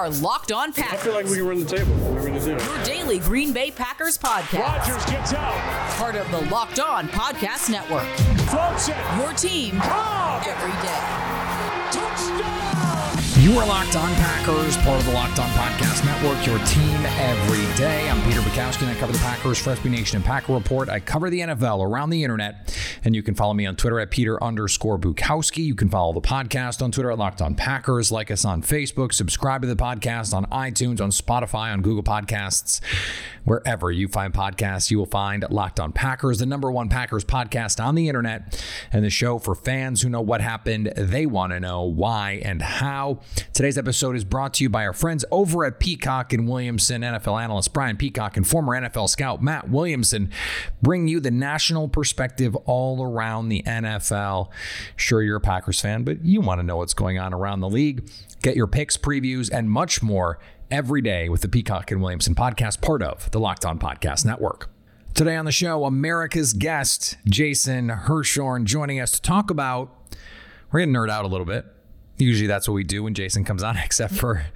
Are Locked On Packers. I feel like we can run the table. We're going to do. Your daily Green Bay Packers podcast. Rodgers gets out. Part of the Locked On Podcast Network. Floats it. Your team Cobb. every day. Touchdown. You are Locked On Packers, part of the Locked On Podcast Network, your team every day. I'm Peter Bukowski, and I cover the Packers for SB Nation and Packer Report. I cover the NFL around the internet, and you can follow me on Twitter at Peter underscore Bukowski. You can follow the podcast on Twitter at Locked On Packers, like us on Facebook, subscribe to the podcast on iTunes, on Spotify, on Google Podcasts. Wherever you find podcasts, you will find Locked On Packers, the number one Packers podcast on the internet, and the show for fans who know what happened. They want to know why and how. Today's episode is brought to you by our friends over at Peacock and Williamson. NFL analyst Brian Peacock and former NFL scout Matt Williamson bring you the national perspective all around the NFL. Sure, you're a Packers fan, but you want to know what's going on around the league. Get your picks, previews, and much more every day with the Peacock and Williamson podcast, part of the Locked On Podcast Network. Today on the show, America's guest, Jason Hirschhorn, joining us to talk about, we're going to nerd out a little bit. Usually that's what we do when Jason comes on, except for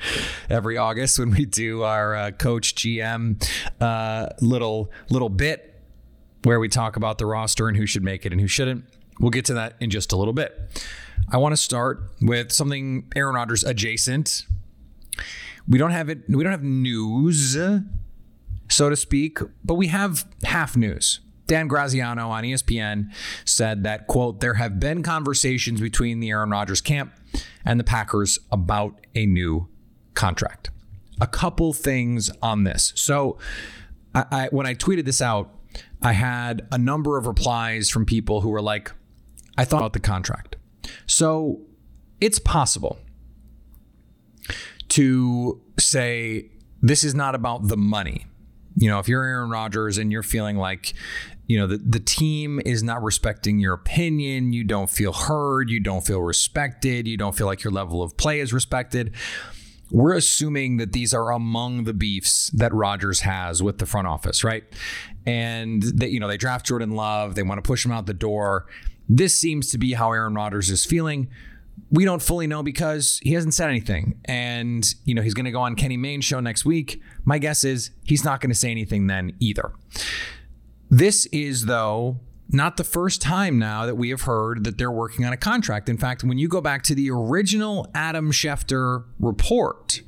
every August when we do our uh, coach GM uh, little little bit where we talk about the roster and who should make it and who shouldn't. We'll get to that in just a little bit. I want to start with something Aaron Rodgers adjacent. We don't have it. We don't have news, so to speak, but we have half news. Dan Graziano on ESPN said that, quote, there have been conversations between the Aaron Rodgers camp and the Packers about a new contract. A couple things on this. So, I, I, when I tweeted this out, I had a number of replies from people who were like, I thought about the contract. So, it's possible to say this is not about the money. You know, if you're Aaron Rodgers and you're feeling like, you know, the, the team is not respecting your opinion, you don't feel heard, you don't feel respected, you don't feel like your level of play is respected. We're assuming that these are among the beefs that Rodgers has with the front office, right? And that, you know, they draft Jordan Love, they want to push him out the door. This seems to be how Aaron Rodgers is feeling we don't fully know because he hasn't said anything. And, you know, he's going to go on Kenny Mayne's show next week. My guess is he's not going to say anything then either. This is, though, not the first time now that we have heard that they're working on a contract. In fact, when you go back to the original Adam Schefter report,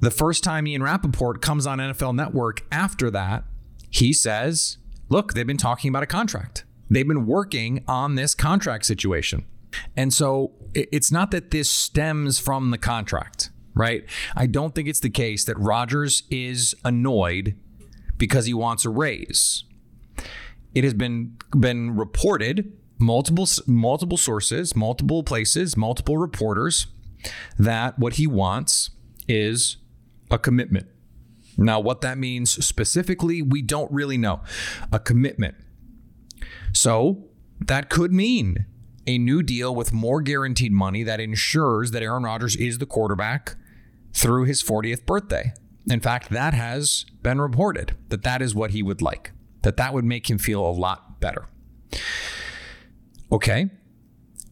the first time Ian Rapoport comes on NFL Network after that, he says, look, they've been talking about a contract. They've been working on this contract situation. And so it's not that this stems from the contract, right? I don't think it's the case that Rodgers is annoyed because he wants a raise. It has been been reported multiple multiple sources, multiple places, multiple reporters that what he wants is a commitment. Now, what that means specifically, we don't really know. A commitment. So that could mean a new deal with more guaranteed money that ensures that Aaron Rodgers is the quarterback through his 40th birthday. In fact, that has been reported that that is what he would like, that that would make him feel a lot better. Okay.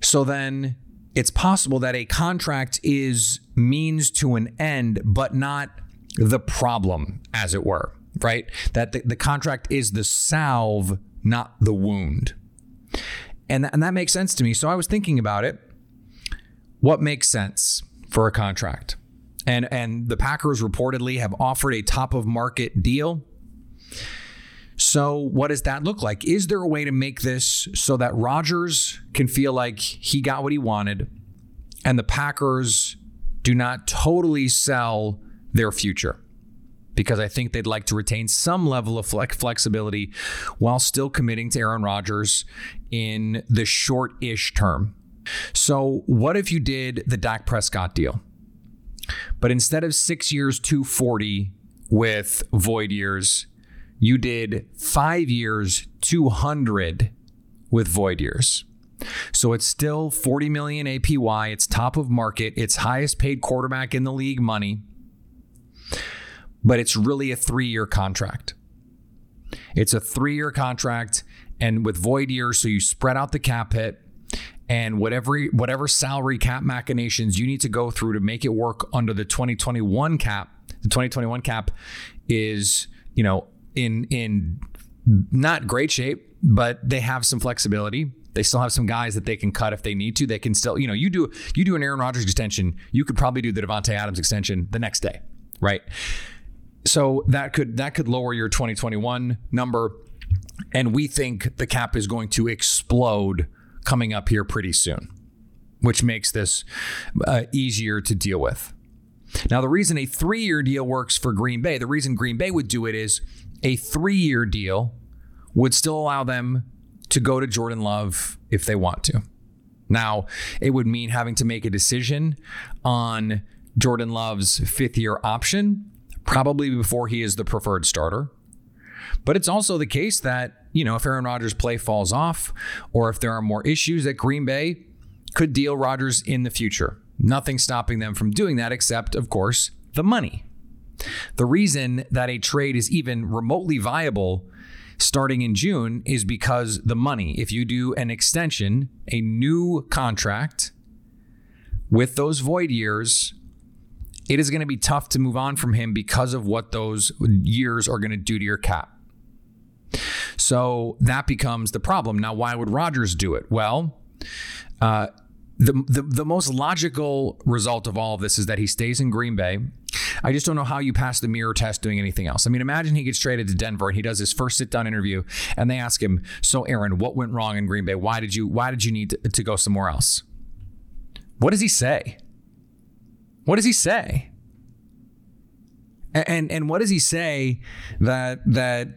So then it's possible that a contract is means to an end, but not the problem, as it were, right? That the, the contract is the salve, not the wound. And, th- and that makes sense to me. So I was thinking about it. What makes sense for a contract? And and the Packers reportedly have offered a top of market deal. So what does that look like? Is there a way to make this so that Rodgers can feel like he got what he wanted and the Packers do not totally sell their future? because I think they'd like to retain some level of flex- flexibility while still committing to Aaron Rodgers in the short ish term. So, what if you did the Dak Prescott deal? But instead of six years, 240 with void years, you did five years, 200 with void years. So it's still 40 million APY. It's top of market. It's highest paid quarterback in the league money. But it's really a three year contract. It's a three year contract and with void years, so you spread out the cap hit and whatever whatever salary cap machinations you need to go through to make it work under the 2021 cap. The 2021 cap is, you know, in in not great shape, but they have some flexibility. They still have some guys that they can cut if they need to. They can still, you know, you do you do an Aaron Rodgers extension, you could probably do the Davante Adams extension the next day, right? So that could that could lower your 2021 number, and we think the cap is going to explode coming up here pretty soon, which makes this uh, easier to deal with. Now, the reason a three year deal works for Green Bay, the reason Green Bay would do it is a three year deal would still allow them to go to Jordan Love if they want to. Now, it would mean having to make a decision on Jordan Love's fifth year option, probably before he is the preferred starter. But it's also the case that, you know, if Aaron Rodgers' play falls off or if there are more issues at Green Bay, could deal Rodgers in the future. Nothing stopping them from doing that except, of course, the money. The reason that a trade is even remotely viable starting in June is because the money. If you do an extension, a new contract with those void years, it is going to be tough to move on from him because of what those years are going to do to your cap. So that becomes the problem. Now, why would Rodgers do it? Well, uh, the, the the most logical result of all of this is that he stays in Green Bay. I just don't know how you pass the mirror test doing anything else. I mean, imagine he gets traded to Denver and he does his first sit down interview, and they ask him, "So, Aaron, what went wrong in Green Bay? Why did you Why did you need to, to go somewhere else?" What does he say? What does he say? And, and and what does he say that that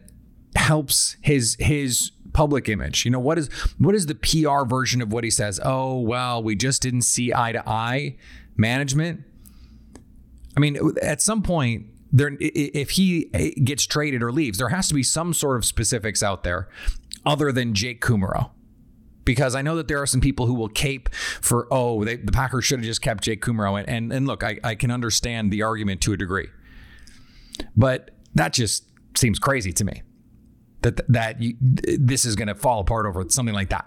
helps his his public image. You know, what is what is the PR version of what he says? Oh, well, we just didn't see eye to eye management. I mean, at some point there if he eh, gets traded or leaves, there has to be some sort of specifics out there other than Jake Kumerow. Because I know that there are some people who will cape for, oh, they, the Packers should have just kept Jake Kumerow. And, and, and look, I, I can understand the argument to a degree. But that just seems crazy to me that that you, this is going to fall apart over something like that.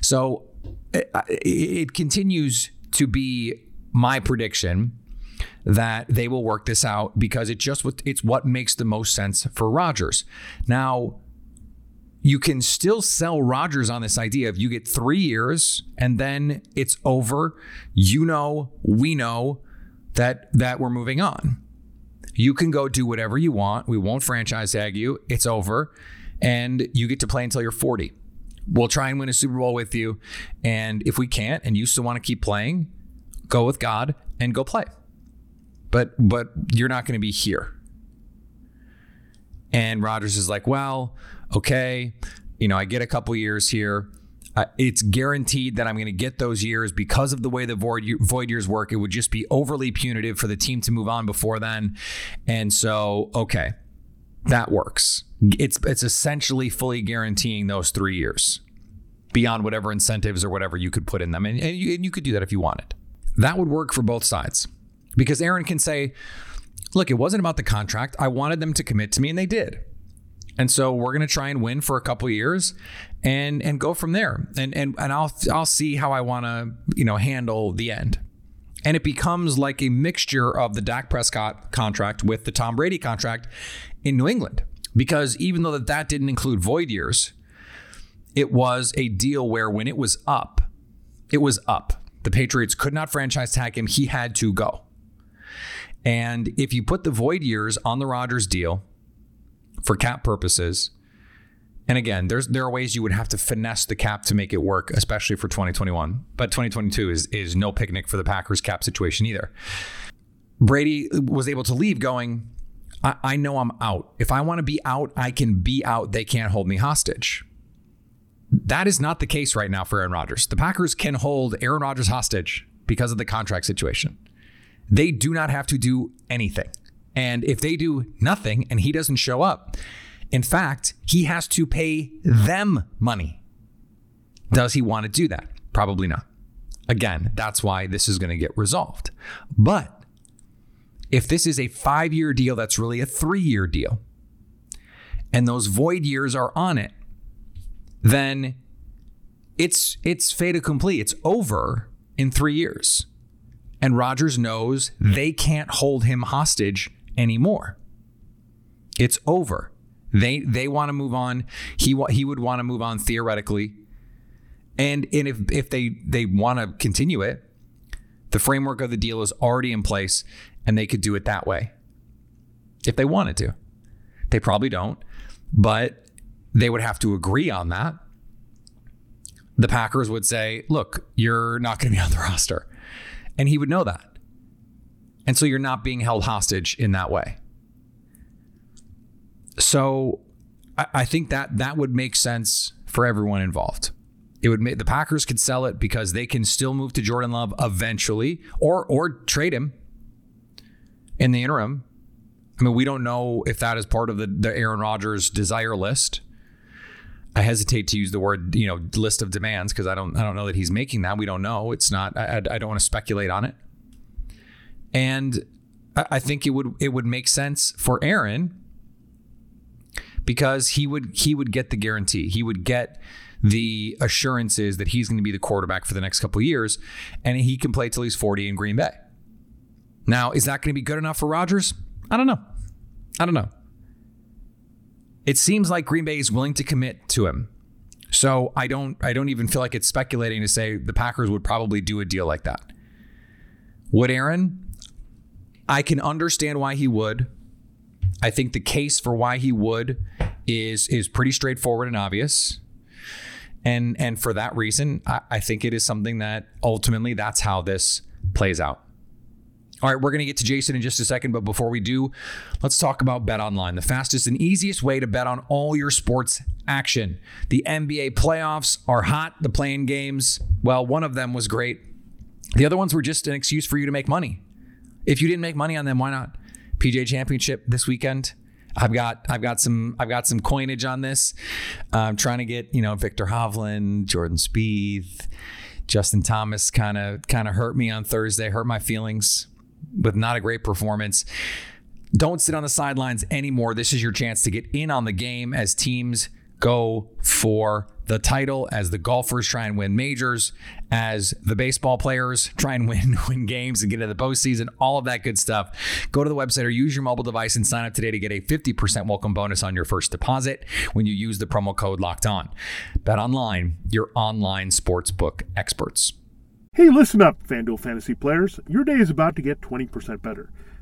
So it, it continues to be my prediction that they will work this out because it just it's what makes the most sense for Rodgers. Now, you can still sell Rodgers on this idea of you get 3 years and then it's over. You know, we know that that we're moving on. You can go do whatever you want. We won't franchise tag you. It's over and you get to play until you're 40. We'll try and win a Super Bowl with you. And if we can't and you still want to keep playing, go with God and go play. But but you're not going to be here. And Rodgers is like, well, okay, you know, I get a couple years here. Uh, it's guaranteed that I'm going to get those years because of the way the void, void years work. It would just be overly punitive for the team to move on before then. And so, okay, that works. It's it's essentially fully guaranteeing those three years beyond whatever incentives or whatever you could put in them, and, and, you, and you could do that if you wanted. That would work for both sides because Aaron can say, "Look, it wasn't about the contract. I wanted them to commit to me, and they did." And so we're going to try and win for a couple years and and go from there. And and and I'll I'll see how I want to, you know, handle the end. And it becomes like a mixture of the Dak Prescott contract with the Tom Brady contract in New England. Because even though that, that didn't include void years, it was a deal where when it was up, it was up. The Patriots could not franchise tag him. He had to go. And if you put the void years on the Rodgers deal for cap purposes, and again, there's there are ways you would have to finesse the cap to make it work, especially for 2021. But 2022 is is no picnic for the Packers cap situation either. Brady was able to leave going, I, I know I'm out. If I want to be out, I can be out. They can't hold me hostage. That is not the case right now for Aaron Rodgers. The Packers can hold Aaron Rodgers hostage because of the contract situation. They do not have to do anything. And if they do nothing and he doesn't show up, in fact, he has to pay them money. Does he want to do that? Probably not. Again, that's why this is going to get resolved. But if this is a five year deal that's really a three year deal, and those void years are on it, then it's it's fait accompli. It's over in three years. And Rodgers knows they can't hold him hostage anymore. It's over. They they want to move on. He he would want to move on theoretically. And and if if they they want to continue it, the framework of the deal is already in place and they could do it that way. If they wanted to. They probably don't, but they would have to agree on that. The Packers would say, "Look, you're not going to be on the roster." And he would know that. And so you're not being held hostage in that way. So I, I think that that would make sense for everyone involved. It would make the Packers could sell it because they can still move to Jordan Love eventually or or trade him in the interim. I mean, we don't know if that is part of the, the Aaron Rodgers desire list. I hesitate to use the word, you know, list of demands because I don't, I don't know that he's making that. We don't know. It's not. I, I don't want to speculate on it. And I think it would, it would make sense for Aaron because he would, he would get the guarantee. He would get the assurances that he's going to be the quarterback for the next couple years, and he can play till he's 40 in Green Bay. Now, is that going to be good enough for Rodgers? I don't know. I don't know. It seems like Green Bay is willing to commit to him. So I don't I don't even feel like it's speculating to say the Packers would probably do a deal like that. Would Aaron? I can understand why he would. I think the case for why he would is is pretty straightforward and obvious. And and for that reason, I, I think it is something that ultimately that's how this plays out. All right, we're going to get to Jason in just a second, but before we do, let's talk about Bet Online, the fastest and easiest way to bet on all your sports action. The NBA playoffs are hot, the playing games, well, one of them was great. The other ones were just an excuse for you to make money. If you didn't make money on them, why not? PGA Championship this weekend. I've got I've got some I've got some coinage on this. I'm trying to get you know Viktor Hovland, Jordan Spieth, Justin Thomas kind of kind of hurt me on Thursday, hurt my feelings with not a great performance. Don't sit on the sidelines anymore. This is your chance to get in on the game as teams go for the title, as the golfers try and win majors, as the baseball players try and win win games and get into the postseason, all of that good stuff. Go to the website or use your mobile device and sign up today to get a 50% welcome bonus on your first deposit when you use the promo code locked on. Bet online, your online sportsbook experts. Hey, listen up, FanDuel fantasy players. Your day is about to get 20% better.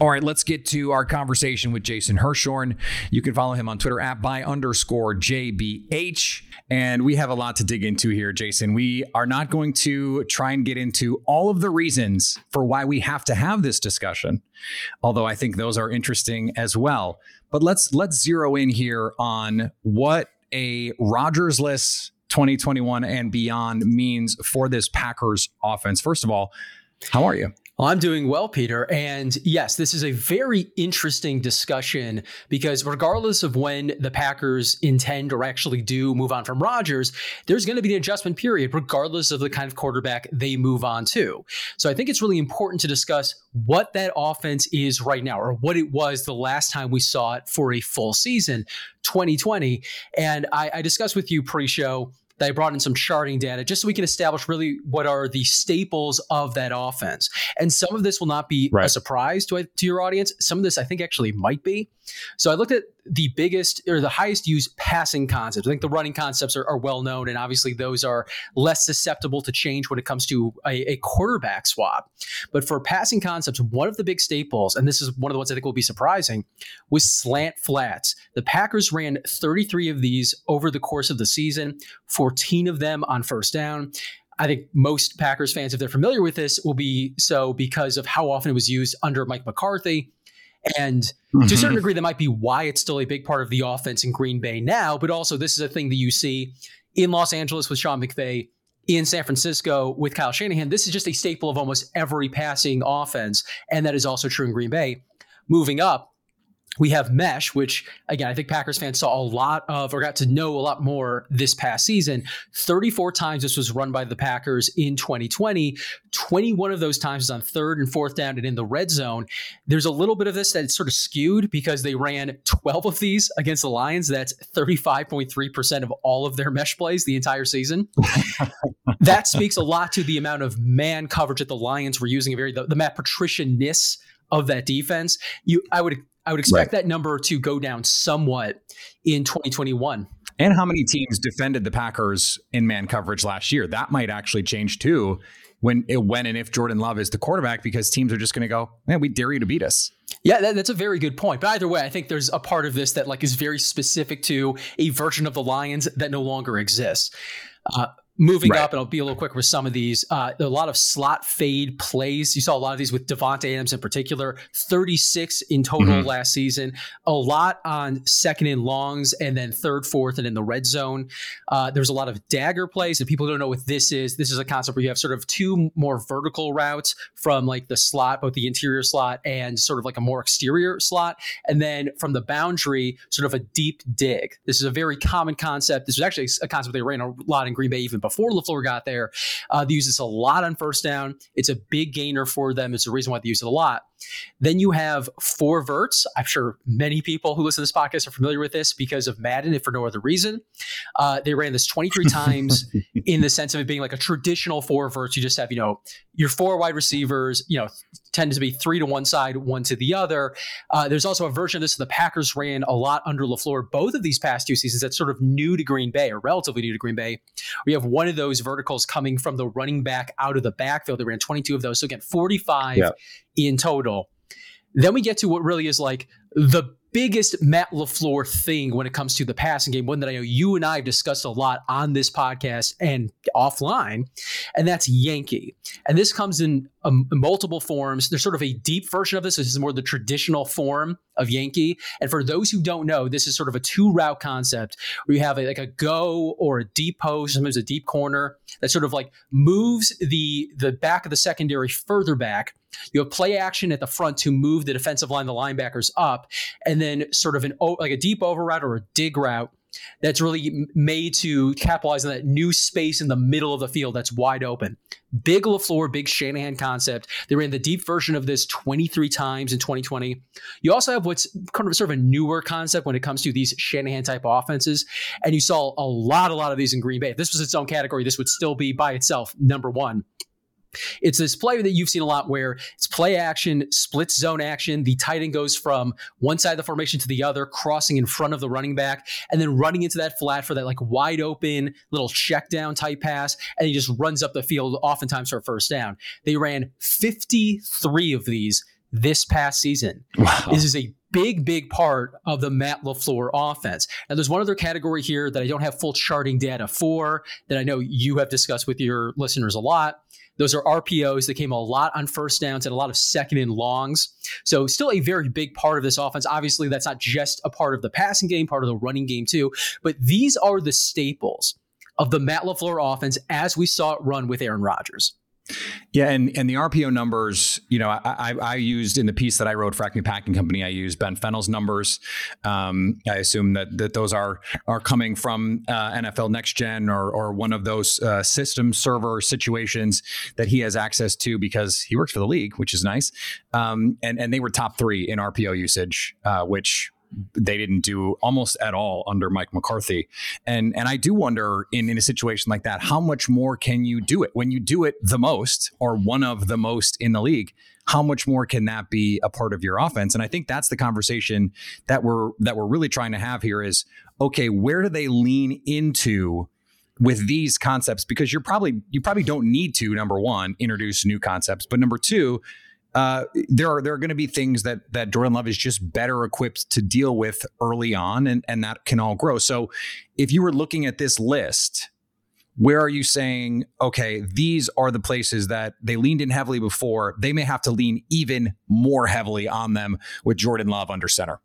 All right, let's get to our conversation with Jason Hirschhorn. You can follow him on Twitter at by underscore JBH. And we have a lot to dig into here, Jason. We are not going to try and get into all of the reasons for why we have to have this discussion, although I think those are interesting as well. But let's let's zero in here on what a Rodgers-less 2021 and beyond means for this Packers offense. First of all, how are you? Well, I'm doing well, Peter. And yes, this is a very interesting discussion because regardless of when the Packers intend or actually do move on from Rodgers, there's going to be an adjustment period, regardless of the kind of quarterback they move on to. So I think it's really important to discuss what that offense is right now or what it was the last time we saw it for a full season, 2020. And I, I discussed with you pre show that I brought in some charting data just so we can establish really what are the staples of that offense. And some of this will not be right. a surprise to, to your audience. Some of this I think actually might be. So I looked at the biggest or the highest used passing concepts. I think the running concepts are, are well known, and obviously those are less susceptible to change when it comes to a, a, quarterback swap. But for passing concepts, one of the big staples, and this is one of the ones I think will be surprising, was slant flats. The Packers ran 33 of these over the course of the season, 14 of them on first down. I think most Packers fans, if they're familiar with this, will be so because of how often it was used under Mike McCarthy and mm-hmm. to a certain mm-hmm. degree, that might be why it's still a big part of the offense in Green Bay now. But also, this is a thing that you see in Los Angeles with Sean McVay, in San Francisco with Kyle Shanahan. This is just a staple of almost every passing offense. And that is also true in Green Bay. Moving up, we have Mesh, which again, I think Packers fans saw a lot of or got to know a lot more this past season. 34 times this was run by the Packers in 2020. 21 of those times is on third and fourth down and in the red zone. There's a little bit of this that's sort of skewed because they ran 12 of these against the Lions. That's 35.3% of all of their mesh plays the entire season. that speaks a lot to the amount of man coverage that the Lions were using, a very the, the Matt Patricia ness of that defense. You I would I would expect right. that number to go down somewhat in 2021. And how many teams defended the Packers in man coverage last year? That might actually change too when when and if Jordan Love is the quarterback because teams are just going to go, man, we dare you to beat us. Yeah, that, that's a very good point. But either way, I think there's a part of this that like is very specific to a version of the Lions that no longer exists. Uh, Moving right. up, and I'll be a little quicker with some of these. Uh, a lot of slot fade plays. You saw a lot of these with Davante Adams in particular. Thirty-six in total mm-hmm. last season. A lot on second and longs, and then third, fourth, and in the red zone. Uh, there's a lot of dagger plays, and people don't know what this is. This is a concept where you have sort of two more vertical routes from like the slot, both the interior slot and sort of like a more exterior slot, and then from the boundary, sort of a deep dig. This is a very common concept. This is actually a concept they ran a lot in Green Bay even before LaFleur got there. Uh, they use this a lot on first down. It's a big gainer for them. It's the reason why they use it a lot. Then you have four verts. I'm sure many people who listen to this podcast are familiar with this because of Madden, if for no other reason. Uh, they ran this 23 times in the sense of it being like a traditional four verts. You just have, you know, your four wide receivers, you know, tend to be three to one side, one to the other. Uh, there's also a version of this the Packers ran a lot under LaFleur both of these past two seasons that's sort of new to Green Bay or relatively new to Green Bay. We have one of those verticals coming from the running back out of the backfield. They ran 22 of those. So again, 45 yeah. in total. Then we get to what really is like the biggest Matt LaFleur thing when it comes to the passing game, one that I know you and I have discussed a lot on this podcast and offline, and that's Yankee. And this comes in um, multiple forms. There's sort of a deep version of this. This is more the traditional form of Yankee. And for those who don't know, this is sort of a two route concept where you have a, like a go or a deep post, sometimes a deep corner that sort of like moves the the back of the secondary further back. You have play action at the front to move the defensive line, the linebackers up, and then sort of an like a deep over route or a dig route that's really made to capitalize on that new space in the middle of the field that's wide open. Big LaFleur, big Shanahan concept. They ran the deep version of this 23 times in 2020. You also have what's kind of sort of a newer concept when it comes to these Shanahan type offenses. And you saw a lot, a lot of these in Green Bay. If this was its own category, this would still be by itself number one. It's this play that you've seen a lot where it's play action, split zone action. The tight end goes from one side of the formation to the other, crossing in front of the running back, and then running into that flat for that like wide open little check down type pass. And he just runs up the field, oftentimes for a first down. They ran 53 of these this past season. Wow. This is a big, big part of the Matt LaFleur offense. And there's one other category here that I don't have full charting data for that I know you have discussed with your listeners a lot. Those are RPOs that came a lot on first downs and a lot of second and longs. So still a very big part of this offense. Obviously, that's not just a part of the passing game, part of the running game too. But these are the staples of the Matt LaFleur offense as we saw it run with Aaron Rodgers. Yeah, and and the RPO numbers, you know, I, I, I used in the piece that I wrote for Acme Packing Company, I used Ben Fennell's numbers. Um, I assume that that those are are coming from uh, NFL Next Gen or or one of those uh, system server situations that he has access to because he works for the league, which is nice. Um, and and they were top three in RPO usage, uh, which they didn't do almost at all under Mike McCarthy. And and I do wonder in, in a situation like that, how much more can you do it? When you do it the most or one of the most in the league, how much more can that be a part of your offense? And I think that's the conversation that we're that we're really trying to have here is okay, where do they lean into with these concepts because you're probably you probably don't need to number one introduce new concepts but number two uh, there are there are going to be things that that Jordan Love is just better equipped to deal with early on, and and that can all grow. So, if you were looking at this list, where are you saying, okay, these are the places that they leaned in heavily before? They may have to lean even more heavily on them with Jordan Love under center.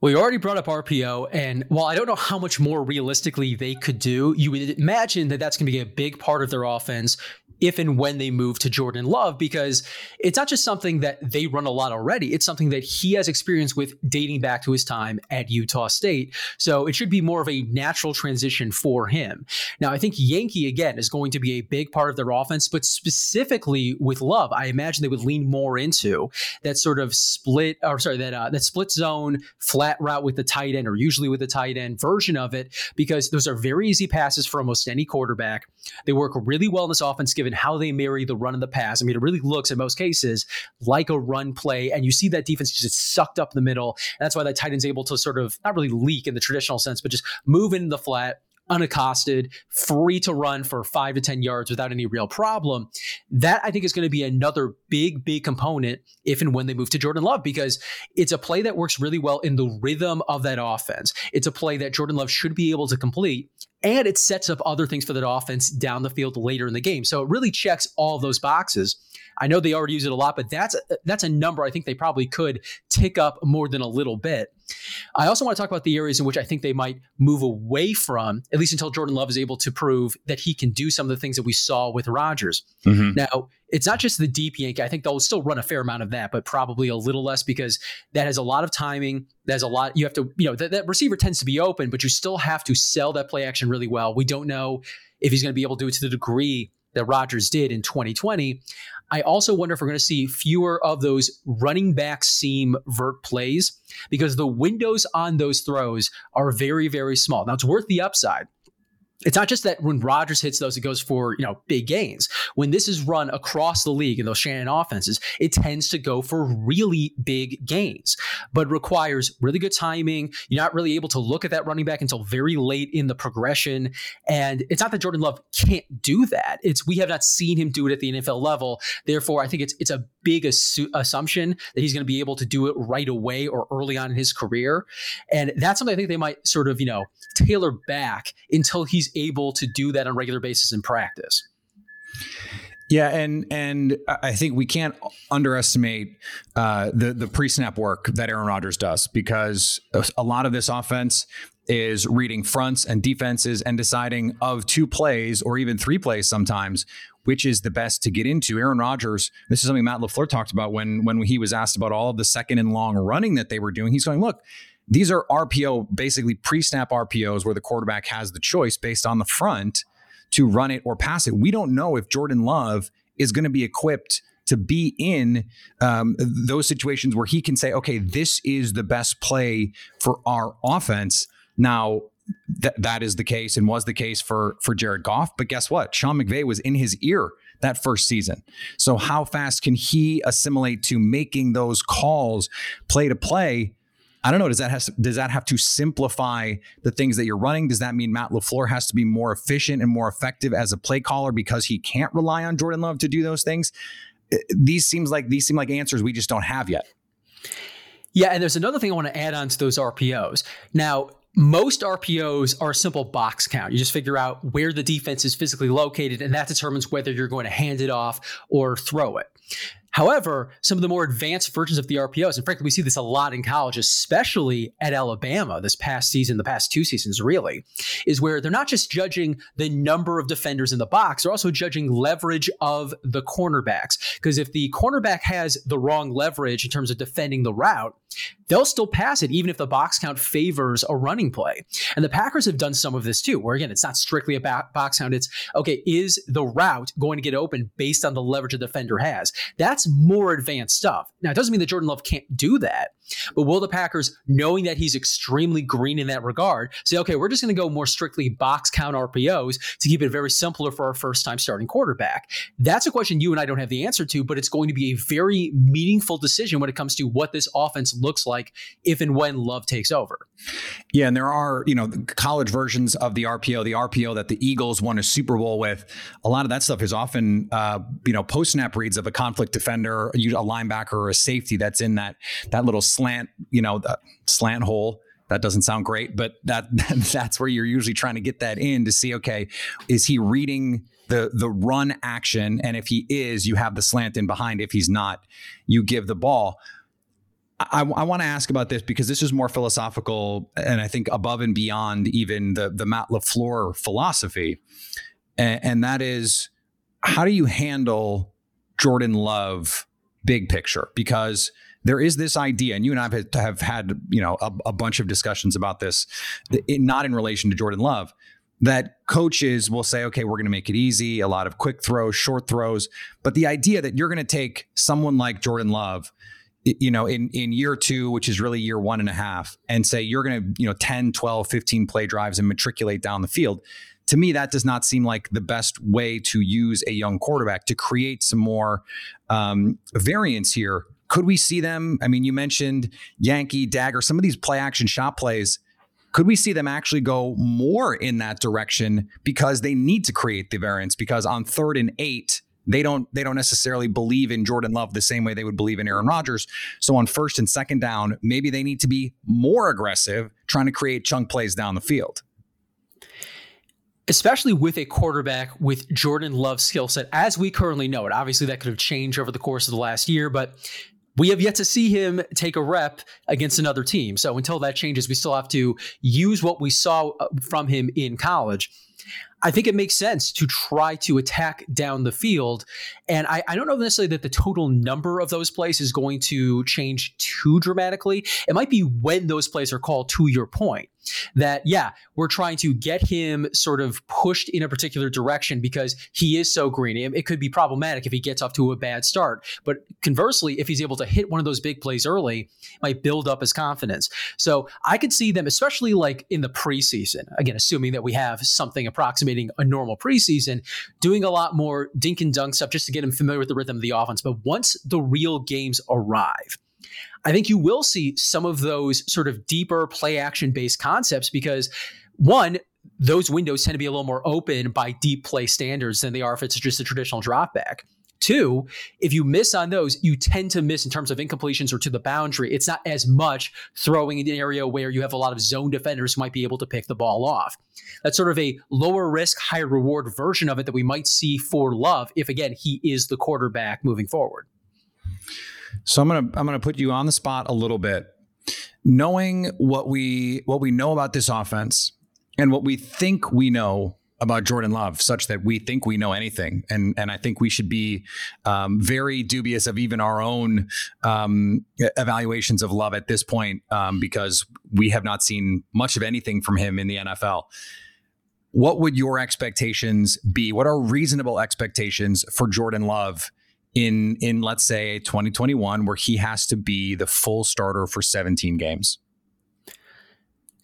Well, you already brought up RPO, and while I don't know how much more realistically they could do, you would imagine that that's going to be a big part of their offense if and when they move to Jordan Love, because it's not just something that they run a lot already. It's something that he has experience with dating back to his time at Utah State. So it should be more of a natural transition for him. Now, I think Yankee, again, is going to be a big part of their offense, but specifically with Love, I imagine they would lean more into that sort of split, or sorry, that, uh, that split zone flat route with the tight end, or usually with the tight end version of it, because those are very easy passes for almost any quarterback. They work really well in this offense, given given how they marry the run and the pass. I mean, it really looks in most cases like a run play, and you see that defense just sucked up the middle. And that's why that tight end's able to sort of not really leak in the traditional sense, but just move in the flat, unaccosted, free to run for five to 10 yards without any real problem. That I think is going to be another big, big component if and when they move to Jordan Love because it's a play that works really well in the rhythm of that offense. It's a play that Jordan Love should be able to complete and it sets up other things for that offense down the field later in the game. So it really checks all those boxes. I know they already use it a lot, but that's that's a number I think they probably could tick up more than a little bit. I also want to talk about the areas in which I think they might move away from, at least until Jordan Love is able to prove that he can do some of the things that we saw with Rodgers. Mm-hmm. Now, it's not just the deep yank. I think they'll still run a fair amount of that, but probably a little less because that has a lot of timing. There's a lot you have to, you know, that, that receiver tends to be open, but you still have to sell that play action really well. We don't know if he's going to be able to do it to the degree that Rodgers did in 2020. I also wonder if we're going to see fewer of those running back seam vert plays because the windows on those throws are very, very small. Now, it's worth the upside it's not just that when Rodgers hits those, it goes for you know big gains. When this is run across the league in those Shanahan offenses, it tends to go for really big gains, but requires really good timing. You're not really able to look at that running back until very late in the progression, and it's not that Jordan Love can't do that. It's we have not seen him do it at the NFL level. Therefore, I think it's it's a big assu- assumption that he's going to be able to do it right away or early on in his career, and that's something I think they might sort of you know tailor back until he's able to do that on a regular basis in practice. Yeah, and and I think we can't underestimate uh, the the pre snap work that Aaron Rodgers does because a lot of this offense is reading fronts and defenses and deciding of two plays or even three plays sometimes which is the best to get into. Aaron Rodgers, this is something Matt LaFleur talked about when when he was asked about all of the second and long running that they were doing. He's going, look, these are RPO, basically pre snap RPOs where the quarterback has the choice based on the front to run it or pass it. We don't know if Jordan Love is going to be equipped to be in um, those situations where he can say, okay, this is the best play for our offense. Now, th- that is the case and was the case for for Jared Goff. But guess what? Sean McVay was in his ear that first season. So how fast can he assimilate to making those calls play to play? I don't know. Does that has does that have to simplify the things that you're running? Does that mean Matt LaFleur has to be more efficient and more effective as a play caller because he can't rely on Jordan Love to do those things? These seems like these seem like answers we just don't have yet. Yeah, and there's another thing I want to add on to those RPOs. Now, most RPOs are a simple box count. You just figure out where the defense is physically located, and that determines whether you're going to hand it off or throw it. However, some of the more advanced versions of the RPOs, and frankly, we see this a lot in college, especially at Alabama this past season, the past two seasons, really, is where they're not just judging the number of defenders in the box, they're also judging leverage of the cornerbacks. Because if the cornerback has the wrong leverage in terms of defending the route, they'll still pass it even if the box count favors a running play. And the Packers have done some of this too, where again, it's not strictly a box count. It's okay, is the route going to get open based on the leverage a defender has? That's more advanced stuff. Now, it doesn't mean that Jordan Love can't do that, but will the Packers, knowing that he's extremely green in that regard, say, okay, we're just going to go more strictly box count RPOs to keep it very simpler for our first time starting quarterback? That's a question you and I don't have the answer to, but it's going to be a very meaningful decision when it comes to what this offense looks like if and when Love takes over. Yeah, and there are, you know, college versions of the RPO, the RPO that the Eagles won a Super Bowl with. A lot of that stuff is often, uh, you know, post snap reads of a conflict defender, a linebacker or a safety that's in that that little slant, you know, the slant hole. That doesn't sound great, but that that's where you're usually trying to get that in to see, okay, is he reading the the run action? And if he is, you have the slant in behind. If he's not, you give the ball. I, I want to ask about this because this is more philosophical and I think above and beyond even the the Matt LaFleur philosophy, and, and that is how do you handle Jordan Love big picture? Because there is this idea, and you and I have, have had you know a, a, bunch of discussions about this, not in relation to Jordan Love, that coaches will say, okay, we're going to make it easy, a lot of quick throws, short throws, but the idea that you're going to take someone like Jordan Love you know, in, in year two, which is really year one and a half, and say you're going to, you know, 10, 12, 15 play drives and matriculate down the field. To me, that does not seem like the best way to use a young quarterback to create some more um, variance here. Could we see them? I mean, you mentioned Yankee, Dagger, some of these play action shot plays. Could we see them actually go more in that direction because they need to create the variance? Because on third and eight, they don't they don't necessarily believe in Jordan Love the same way they would believe in Aaron Rodgers. So on first and second down, maybe they need to be more aggressive trying to create chunk plays down the field. Especially with a quarterback with Jordan Love's skill set as we currently know it. Obviously, that could have changed over the course of the last year, but we have yet to see him take a rep against another team. So until that changes, we still have to use what we saw uh, from him in college. I think it makes sense to try to attack down the field. And I, I, don't know necessarily that the total number of those plays is going to change too dramatically. It might be when those plays are called, to your point that, yeah, we're trying to get him sort of pushed in a particular direction because he is so green. It, could be problematic if he gets off to a bad start. But conversely, if he's able to hit one of those big plays early, it might build up his confidence. So I could see them, especially like in the preseason, again, assuming that we have something approximating a normal preseason, doing a lot more dink and dunk stuff just to get him familiar with the rhythm of the offense. But once the real games arrive, I think you will see some of those sort of deeper play action based concepts because one, those windows tend to be a little more open by deep play standards than they are if it's just a traditional drop back. Two, if you miss on those, you tend to miss in terms of incompletions or to the boundary. It's not as much throwing in an area where you have a lot of zone defenders who might be able to pick the ball off. That's sort of a lower risk, higher reward version of it that we might see for Love if, again, he is the quarterback moving forward. So I'm gonna I'm gonna put you on the spot a little bit, knowing what we what we know about this offense and what we think we know about Jordan Love, such that we think we know anything, and and I think we should be um, very dubious of even our own um, evaluations of Love at this point um, because we have not seen much of anything from him in the NFL. What would your expectations be? What are reasonable expectations for Jordan Love in in let's say 2021 where he has to be the full starter for 17 games?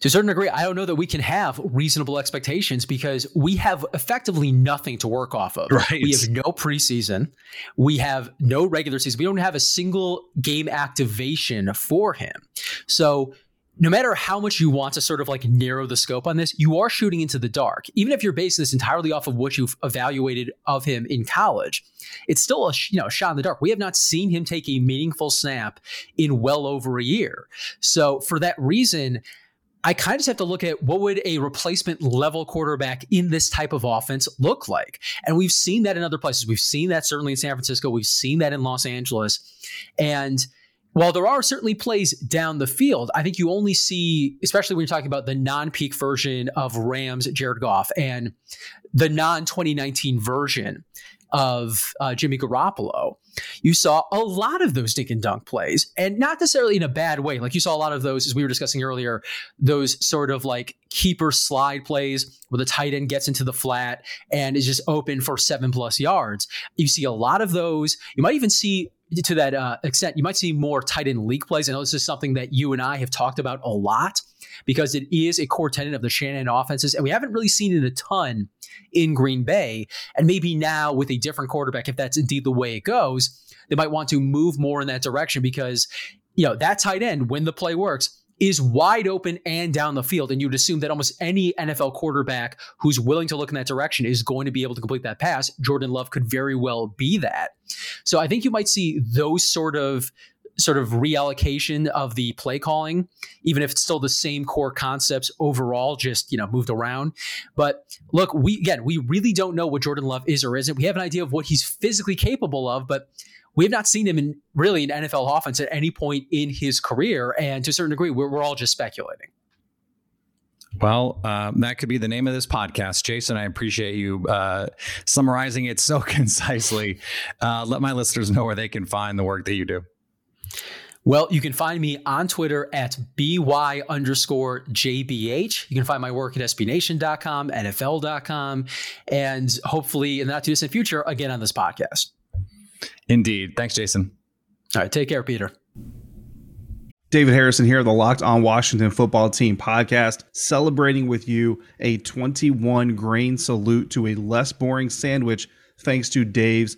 To a certain degree, I don't know that we can have reasonable expectations because we have effectively nothing to work off of. Right. We have no preseason. We have no regular season. We don't have a single game activation for him. So no matter how much you want to sort of like narrow the scope on this, you are shooting into the dark. Even if you're basing this entirely off of what you've evaluated of him in college, it's still a you know shot in the dark. We have not seen him take a meaningful snap in well over a year. So for that reason, I kind of just have to look at what would a replacement level quarterback in this type of offense look like. And we've seen that in other places. We've seen that certainly in San Francisco. We've seen that in Los Angeles. And while there are certainly plays down the field, I think you only see, especially when you're talking about the non-peak version of Rams Jared Goff and the non-2019 version of uh, Jimmy Garoppolo, you saw a lot of those dink and dunk plays, and not necessarily in a bad way. Like you saw a lot of those, as we were discussing earlier, those sort of like keeper slide plays where the tight end gets into the flat and is just open for seven plus yards. You see a lot of those. You might even see to that uh, extent, you might see more tight end leak plays. I know this is something that you and I have talked about a lot because it is a core tenet of the Shanahan offenses, and we haven't really seen it a ton in Green Bay. And maybe now with a different quarterback, if that's indeed the way it goes, they might want to move more in that direction because you know that tight end when the play works is wide open and down the field. And you'd assume that almost any NFL quarterback who's willing to look in that direction is going to be able to complete that pass. Jordan Love could very well be that. So I think you might see those sort of sort of reallocation of the play calling, even if it's still the same core concepts overall, just you know moved around. But look, we again we really don't know what Jordan Love is or isn't. We have an idea of what he's physically capable of, but we have not seen him in really an NFL offense at any point in his career, and to a certain degree, we're, we're all just speculating. Well, um, that could be the name of this podcast. Jason, I appreciate you uh, summarizing it so concisely. Uh, let my listeners know where they can find the work that you do. Well, you can find me on Twitter at BY underscore JBH. You can find my work at SBNation.com, NFL.com, and hopefully in the not too distant future, again on this podcast. Indeed. Thanks, Jason. All right. Take care, Peter. David Harrison here, the Locked On Washington Football Team podcast, celebrating with you a 21 grain salute to a less boring sandwich thanks to Dave's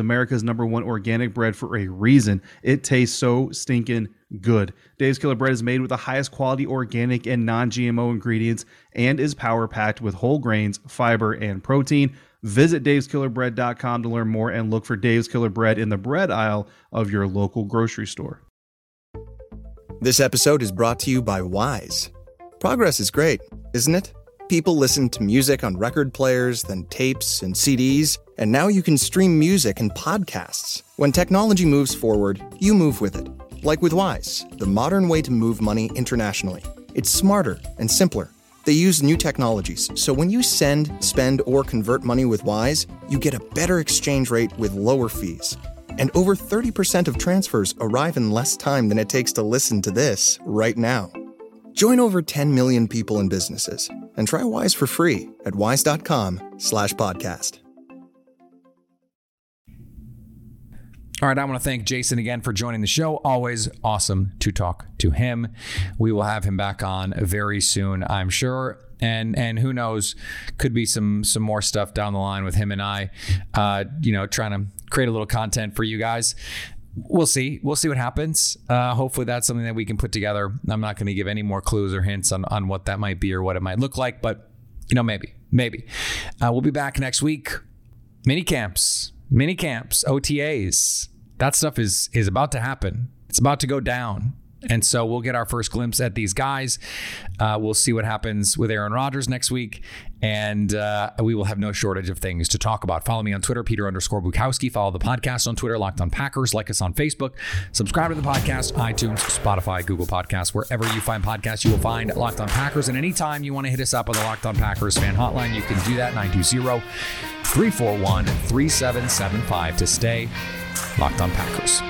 America's number one organic bread for a reason. It tastes so stinking good. Dave's Killer Bread is made with the highest quality organic and non GMO ingredients and is power packed with whole grains, fiber, and protein. Visit daveskillerbread.com to learn more and look for Dave's Killer Bread in the bread aisle of your local grocery store. This episode is brought to you by Wise. Progress is great, isn't it? People listen to music on record players, then tapes and CDs, and now you can stream music and podcasts. When technology moves forward, you move with it. Like with Wise, the modern way to move money internationally. It's smarter and simpler. They use new technologies, so when you send, spend, or convert money with Wise, you get a better exchange rate with lower fees. And over 30% of transfers arrive in less time than it takes to listen to this right now. Join over 10 million people and businesses and try Wise for free at wise.com/slash podcast. All right, I want to thank Jason again for joining the show. Always awesome to talk to him. We will have him back on very soon, I'm sure. And and who knows, could be some some more stuff down the line with him and I. Uh, you know, trying to create a little content for you guys. We'll see. We'll see what happens. Uh, hopefully, that's something that we can put together. I'm not going to give any more clues or hints on on what that might be or what it might look like, but you know, maybe, maybe. Uh, we'll be back next week. Mini camps, mini camps, OTAs that stuff is is about to happen. It's about to go down. And so we'll get our first glimpse at these guys. Uh, we'll see what happens with Aaron Rodgers next week. And uh, we will have no shortage of things to talk about. Follow me on Twitter, Peter underscore Bukowski. Follow the podcast on Twitter, Locked on Packers. Like us on Facebook. Subscribe to the podcast, iTunes, Spotify, Google Podcasts. Wherever you find podcasts, you will find Locked on Packers. And anytime you want to hit us up on the Locked on Packers fan hotline, you can do that 920 341 3775 to stay Locked on Packers.